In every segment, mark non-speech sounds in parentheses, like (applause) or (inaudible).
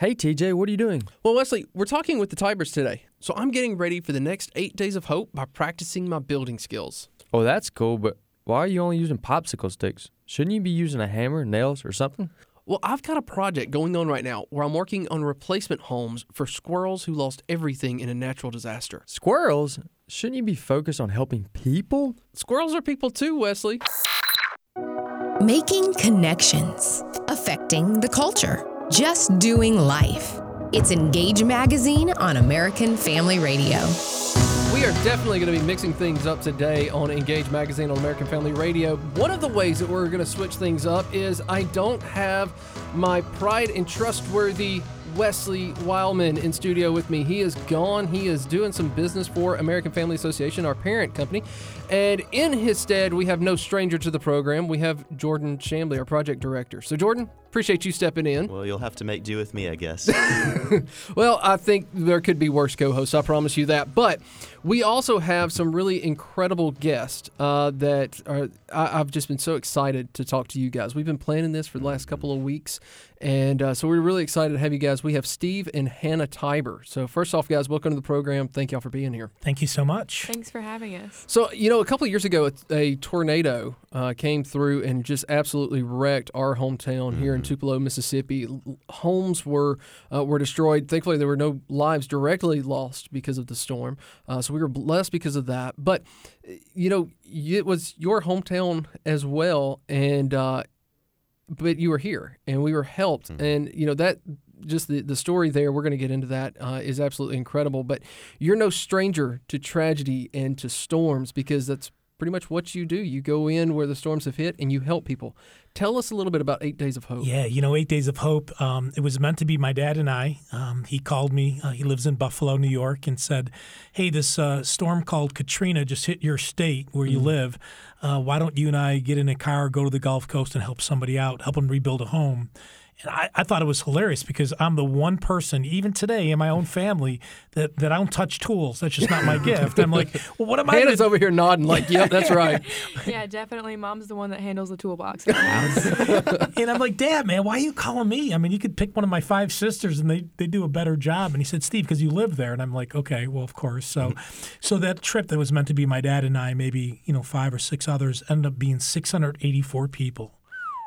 Hey, TJ, what are you doing? Well, Wesley, we're talking with the Tybors today. So I'm getting ready for the next eight days of hope by practicing my building skills. Oh, that's cool, but why are you only using popsicle sticks? Shouldn't you be using a hammer, nails, or something? Well, I've got a project going on right now where I'm working on replacement homes for squirrels who lost everything in a natural disaster. Squirrels? Shouldn't you be focused on helping people? Squirrels are people too, Wesley. Making connections, affecting the culture, just doing life. It's Engage Magazine on American Family Radio. We are definitely going to be mixing things up today on Engage Magazine on American Family Radio. One of the ways that we're going to switch things up is I don't have my pride and trustworthy Wesley Wildmon in studio with me. He is gone. He is doing some business for American Family Association, our parent company. And in his stead, we have no stranger to the program. We have Jordan Shambly, our project director. So, Jordan, appreciate you stepping in. Well, you'll have to make do with me, I guess. (laughs) well, I think there could be worse co hosts, I promise you that. But we also have some really incredible guests uh, that are, I, have just been so excited to talk to you guys. We've been planning this for the last couple of weeks. And uh, so we're really excited to have you guys. We have Steve and Hannah Tybor. So, first off, guys, welcome to the program. Thank y'all for being here. Thank you so much. Thanks for having us. So, you know, a couple of years ago, a tornado uh, came through and just absolutely wrecked our hometown mm-hmm. here in mm-hmm. Tupelo, Mississippi. Homes were uh, were destroyed. Thankfully, there were no lives directly lost because of the storm. Uh, so we were blessed because of that. But, you know, it was your hometown as well. And, uh, but you were here and we were helped mm-hmm. and you know that just the, the story there we're going to get into that uh, is absolutely incredible but you're no stranger to tragedy and to storms because that's pretty much what you do. You go in where the storms have hit and you help people. Tell us a little bit about Eight Days of Hope. Yeah, you know, Eight Days of Hope, um, it was meant to be my dad and I. Um, he called me, uh, he lives in Buffalo, New York, and said, Hey, this uh, storm called Katrina just hit your state where you mm-hmm. live. Uh, why don't you and I get in a car, go to the Gulf Coast, and help somebody out, help them rebuild a home? And I, I, thought it was hilarious because I'm the one person, even today in my own family, that, that I don't touch tools. That's just not my (laughs) gift. I'm like, well, what am I? Hannah's over here nodding, like, yep, that's (laughs) right. yeah, definitely. Mom's the one that handles the toolbox in the house. and I'm like, Dad, man, why are you calling me? I mean, you could pick one of my five sisters and they, they do a better job. And he said, Steve, because you live there. And I'm like, okay, well, of course. So, mm-hmm. so that trip that was meant to be my dad and I, maybe, you know, five or six others, ended up being 684 people.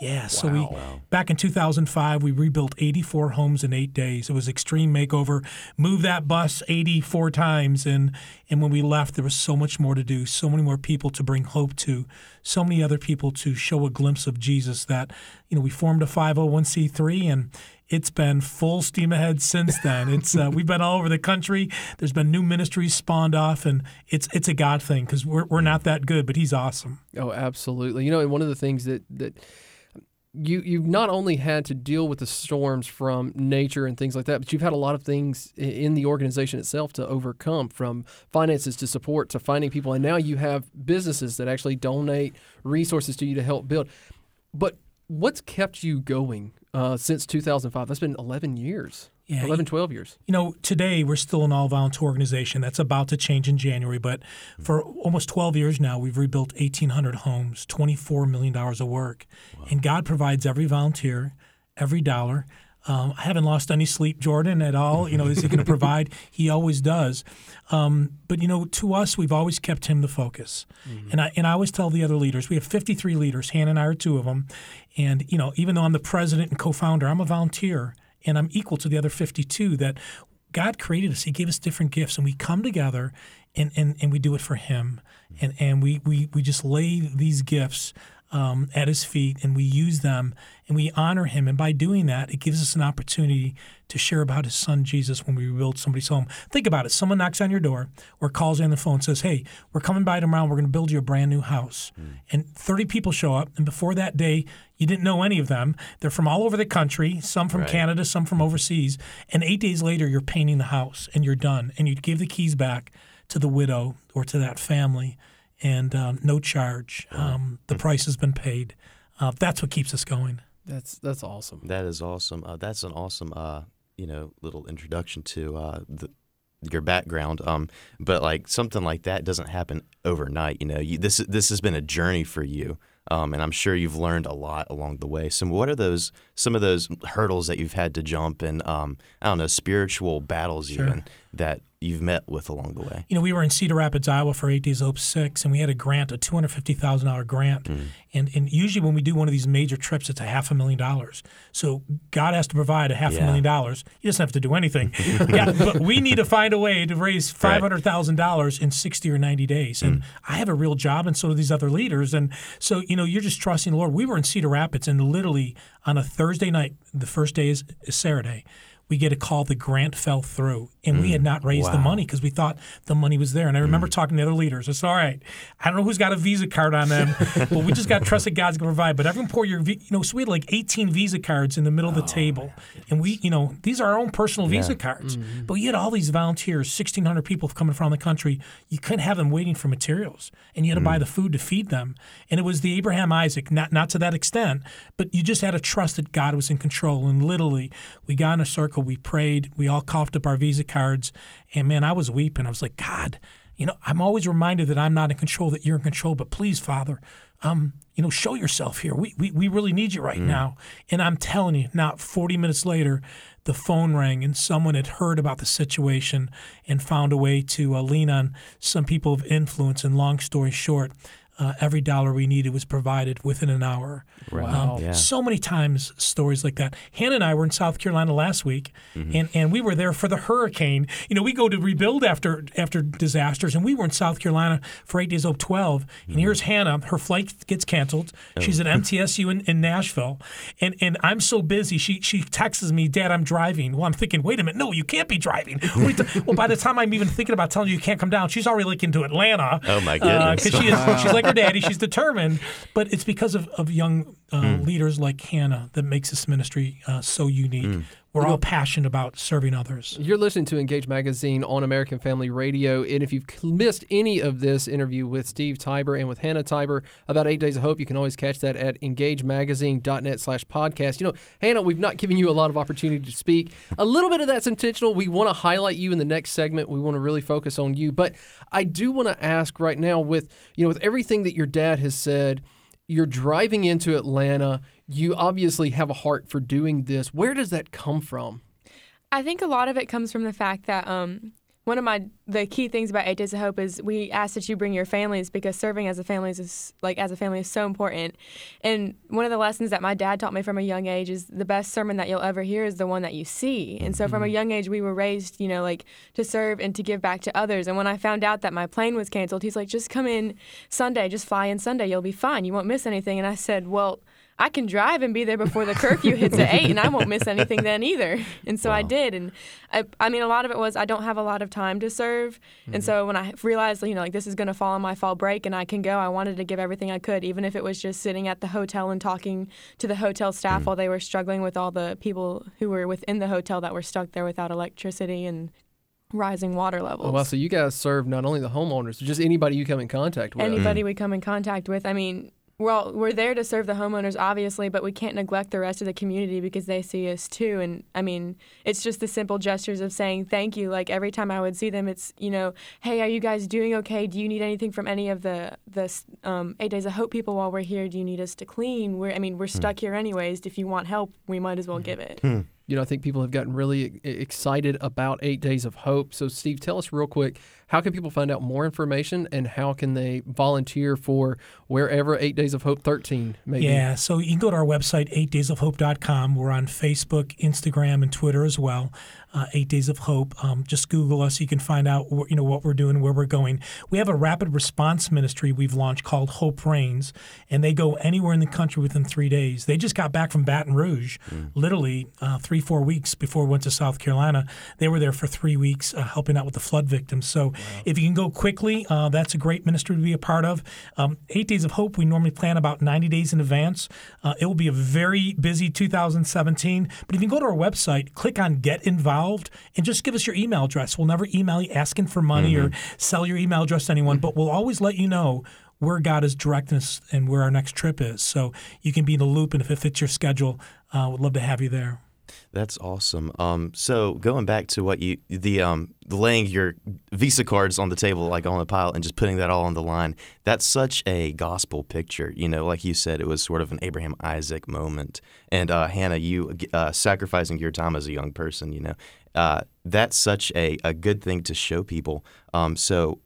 Yeah, so wow. we back in 2005 we rebuilt 84 homes in 8 days. It was extreme makeover. Moved that bus 84 times and and when we left there was so much more to do, so many more people to bring hope to, so many other people to show a glimpse of Jesus that you know, we formed a 501c3 and it's been full steam ahead since then. It's uh, we've been all over the country. There's been new ministries spawned off, and it's it's a God thing because we're we're not that good, but He's awesome. Oh, absolutely. You know, and one of the things that that you you've not only had to deal with the storms from nature and things like that, but you've had a lot of things in the organization itself to overcome, from finances to support to finding people, and now you have businesses that actually donate resources to you to help build. But what's kept you going uh, since 2005? That's been 11 years yeah, 11, 12 years. You know, today we're still an all volunteer organization. That's about to change in January. But for almost 12 years now, we've rebuilt 1,800 homes, $24 million of work. Wow. And God provides every volunteer, every dollar. Um, I haven't lost any sleep, Jordan, at all. You know, is he going (laughs) to provide? He always does. Um, but you know, to us, we've always kept him the focus. Mm-hmm. And I and I always tell the other leaders, we have 53 leaders. Hannah and I are two of them. And you know, even though I'm the president and co-founder, I'm a volunteer and I'm equal to the other 52 that God created us. He gave us different gifts, and we come together and, and, and we do it for Him. And, and we, we, we just lay these gifts um, at His feet and we use them and we honor Him. And by doing that, it gives us an opportunity to share about His Son Jesus when we rebuild somebody's home. Think about it. Someone knocks on your door or calls you on the phone and says, Hey, we're coming by tomorrow. We're going to build you a brand new house. Mm. And 30 people show up. And before that day, you didn't know any of them. They're from all over the country, some from right. Canada, some from overseas. And eight days later, you're painting the house and you're done. And you give the keys back to the widow or to that family and um, no charge. Um, the hmm. price has been paid. Uh, that's what keeps us going. That's that's awesome. That is awesome. Uh, that's an awesome, uh, you know, little introduction to uh, the, your background. Um, but like something like that doesn't happen overnight. You know, you, this this has been a journey for you Um, and I'm sure you've learned a lot along the way. So, what are those some of those hurdles that you've had to jump and um, I don't know spiritual battles even that you've met with along the way? You know, we were in Cedar Rapids, Iowa for Eight Days Hope Six, and we had a grant, a two hundred fifty thousand dollar grant. And and usually when we do one of these major trips, it's a half a million dollars. So God has to provide a half a million dollars. He doesn't have to do anything. (laughs) yeah, but we need to find a way to raise five hundred thousand dollars in sixty or ninety days. And I have a real job, and so do these other leaders. And so you know, you're just trusting the Lord. We were in Cedar Rapids, and literally on a Thursday night, the first day is, is Saturday. We get a call. The grant fell through, and we had mm. not raised the money because we thought the money was there. And I mm. remember talking to the other leaders. It's all right. I don't know who's got a Visa card on them, (laughs) but we just got to trust that God's going to provide. But everyone pour your, you know, so we had like 18 Visa cards in the middle of the oh, table, and we, you know, these are our own personal Visa cards. Mm-hmm. But you had all these volunteers, 1,600 people coming from the country. You couldn't have them waiting for materials, and you had to buy mm. the food to feed them. And it was the Abraham Isaac, not not to that extent, but you just had to trust that God was in control. And literally, we got in a circle, we prayed, we all coughed up our Visa cards, and man, I was weeping. I was like, God, you know, I'm always reminded that I'm not in control, that you're in control. But please, Father, um, you know, show yourself here. We, we, we really need you right now. And I'm telling you, not 40 minutes later, the phone rang and someone had heard about the situation and found a way to uh, lean on some people of influence. And long story short, uh, every dollar we needed was provided within an hour. Wow. Um, yeah. So many times stories like that. Hannah and I were in South Carolina last week, mm-hmm. and, and we were there for the hurricane. You know, we go to rebuild after after disasters, and we were in South Carolina for eight days of twelve. And mm-hmm. here's Hannah. Her flight gets canceled. Oh. She's at MTSU in, in Nashville, and and I'm so busy. She she texts me, Dad, I'm driving. Well, I'm thinking, wait a minute, no, you can't be driving. What are you t- well, by the time I'm even thinking about telling you you can't come down, she's already like into Atlanta. Oh, my goodness. Uh, because she is, she's like her daddy. She's determined, but it's because of, of young uh, leaders like Hannah that makes this ministry uh, so unique. We're all passionate about serving others. You're listening to Engage Magazine on American Family Radio. And if you've missed any of this interview with Steve Tybor and with Hannah Tybor about Eight Days of Hope, you can always catch that at engagemagazine.net slash podcast. You know, Hannah, we've not given you a lot of opportunity to speak. A little bit of that's intentional. We want to highlight you in the next segment. We want to really focus on you. But I do want to ask right now with, you know, with everything that your dad has said, you're driving into Atlanta. You obviously have a heart for doing this. Where does that come from? I think a lot of it comes from the fact that um, one of my the key things about Eight Days of Hope is we ask that you bring your families because serving as a family is like as a family is so important. And one of the lessons that my dad taught me from a young age is the best sermon that you'll ever hear is the one that you see. And so from a young age we were raised, you know, like to serve and to give back to others. And when I found out that my plane was canceled, he's like, just come in Sunday, just fly in Sunday, you'll be fine, you won't miss anything. And I said, well. I can drive and be there before the curfew hits at eight, and I won't miss anything then either. (laughs) And so I did, and I, I mean, a lot of it was I don't have a lot of time to serve, and mm-hmm. so when I realized, you know, like this is going to fall on my fall break, and I can go, I wanted to give everything I could, even if it was just sitting at the hotel and talking to the hotel staff mm. while they were struggling with all the people who were within the hotel that were stuck there without electricity and rising water levels. Oh, wow. So you guys serve not only the homeowners, but just anybody you come in contact with. anybody we come in contact with. I mean, well, we're there to serve the homeowners, obviously, but we can't neglect the rest of the community because they see us too. And I mean, it's just the simple gestures of saying thank you. Like every time I would see them, it's you know, hey, are you guys doing okay? Do you need anything from any of the the um, Eight Days of Hope people while we're here? Do you need us to clean? We're I mean, we're hmm. stuck here anyways. If you want help, we might as well hmm. give it. Hmm. You know, I think people have gotten really excited about Eight Days of Hope. So, Steve, tell us real quick how can people find out more information and how can they volunteer for wherever Eight Days of Hope 13 may be? Yeah, so you can go to our website, 8daysofhope.com. We're on Facebook, Instagram, and Twitter as well. Uh, Eight Days of Hope. Um, just Google us. You can find out wh- you know what we're doing, where we're going. We have a rapid response ministry we've launched called Hope Reigns, and they go anywhere in the country within three days. They just got back from Baton Rouge, literally uh, three, four weeks before we went to South Carolina. They were there for three weeks uh, helping out with the flood victims. So if you can go quickly, uh, that's a great ministry to be a part of. Um, Eight Days of Hope, we normally plan about 90 days in advance. Uh, it will be a very busy 2017. But if you can go to our website, click on Get Involved, and just give us your email address. We'll never email you asking for money or sell your email address to anyone, but we'll always let you know where God is directing us and where our next trip is. So you can be in the loop, and if it fits your schedule, uh, we'd love to have you there. That's awesome. Um, so going back to what you the um laying your Visa cards on the table like on a pile and just putting that all on the line. That's such a gospel picture. You know, like you said, it was sort of an Abraham Isaac moment. And uh, Hannah, you uh, sacrificing your time as a young person. You know, uh, that's such a, a good thing to show people. Um, so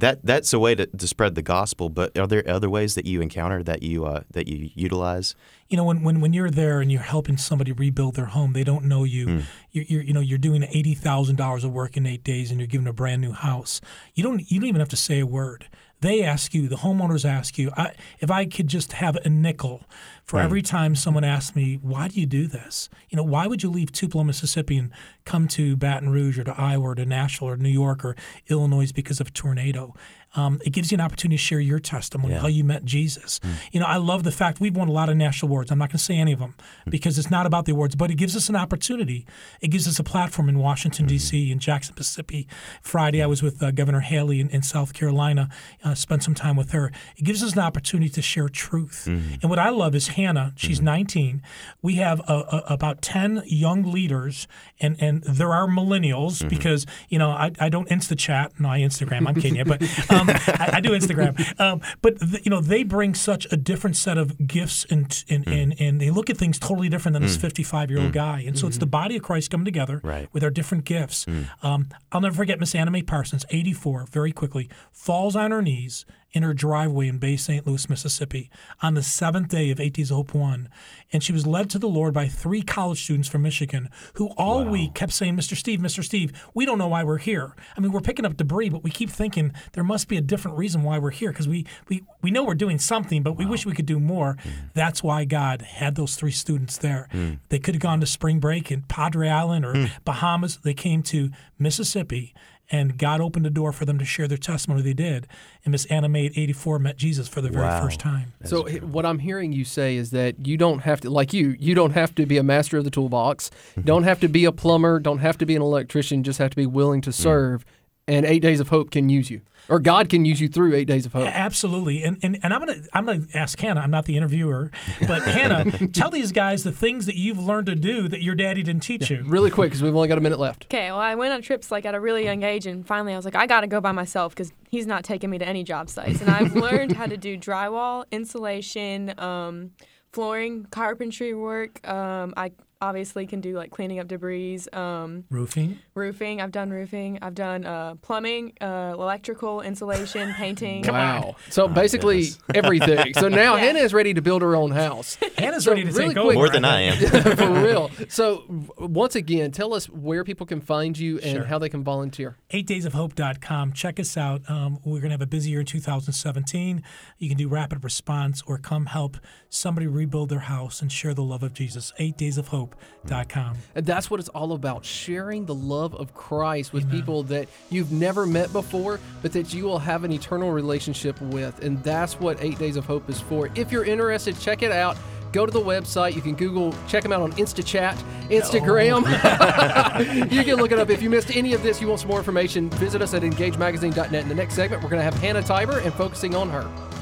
that that's a way to, to spread the gospel. But are there other ways that you encounter that you uh, that you utilize? You know, when, when when you're there and you're helping somebody rebuild their home, they don't know you. Mm. You're, you're, you know you're doing eighty thousand dollars of work in eight days, and you're giving a brand new house. You don't you don't even have to say a word. They ask you, the homeowners ask you, I, if I could just have a nickel for every time someone asks me, why do you do this? You know, why would you leave Tupelo, Mississippi and come to Baton Rouge or to Iowa or to Nashville or New York or Illinois because of a tornado? Um, it gives you an opportunity to share your testimony, yeah. how you met Jesus. Mm. You know, I love the fact we've won a lot of national awards. I'm not going to say any of them mm. because it's not about the awards, but it gives us an opportunity. It gives us a platform in Washington, mm. D.C., in Jackson, Mississippi. Friday, I was with uh, Governor Haley in, in South Carolina, uh, spent some time with her. It gives us an opportunity to share truth. Mm. And what I love is Hannah, she's mm-hmm. 19. We have a, a, about 10 young leaders, and, and there are millennials mm-hmm. because, you know, I, I don't Insta chat. No, I Instagram. I'm kidding you. But (laughs) um, um, I, I, do Instagram. Um, but the, you know, they bring such a different set of gifts, and and, mm. and, and they look at things totally different than mm. this 55 year old mm. guy. And so mm-hmm. it's the body of Christ coming together right. with our different gifts. Mm. Um, I'll never forget Miss Anna Mae Parsons, 84, very quickly falls on her knees in her driveway in Bay St. Louis, Mississippi, on the seventh day of Eight Hope 1. And she was led to the Lord by three college students from Michigan who all wow. week kept saying, Mr. Steve, Mr. Steve, we don't know why we're here. I mean, we're picking up debris, but we keep thinking there must be a different reason why we're here because we, we, we know we're doing something, but wow. we wish we could do more. Mm. That's why God had those three students there. Mm. They could have gone to spring break in Padre Island or mm. Bahamas. They came to Mississippi and God opened the door for them to share their testimony. They did, and Miss Anna Mae, 84, met Jesus for the very wow. first time. That's so incredible. what I'm hearing you say is that you don't have to, like you, you don't have to be a master of the toolbox, don't have to be a plumber, don't have to be an electrician, just have to be willing to mm. serve, mm. And Eight Days of Hope can use you or God can use you through eight days of hope. Absolutely, and and, and I'm gonna I'm gonna ask Hannah. I'm not the interviewer, but (laughs) Hannah, tell these guys the things that you've learned to do that your daddy didn't teach yeah, you. Really quick, because we've only got a minute left. Okay, well, I went on trips like at a really young age, and finally I was like, I got to go by myself because he's not taking me to any job sites, and I've learned how to do drywall, insulation. Um, flooring, carpentry work. Um, I obviously can do like cleaning up debris. Um, roofing. Roofing. I've done roofing. I've done uh, plumbing, uh, electrical, insulation, (laughs) painting. Wow. So oh, basically goodness. (laughs) everything. So now yeah. Hannah is ready to build her own house. (laughs) Hannah's so ready to really take quick, over. More than I am. For real. So once again, tell us where people can find you and sure. how they can volunteer. EightDaysOfHope.com. Check us out. Um, we're going to have a busy year in 2017. You can do rapid response or come help somebody rebuild their house and share the love of Jesus. Eight Days of Hope hope.com. And that's what it's all about sharing the love of Christ with Amen. people that you've never met before, but that you will have an eternal relationship with. And that's what Eight Days of Hope is for. If you're interested, check it out go to the website. You can Google, check them out on InstaChat, Instagram. Oh. (laughs) you can look it up. If you missed any of this, you want some more information, visit us at engagemagazine.net. In the next segment, we're going to have Hannah Tybor and focusing on her.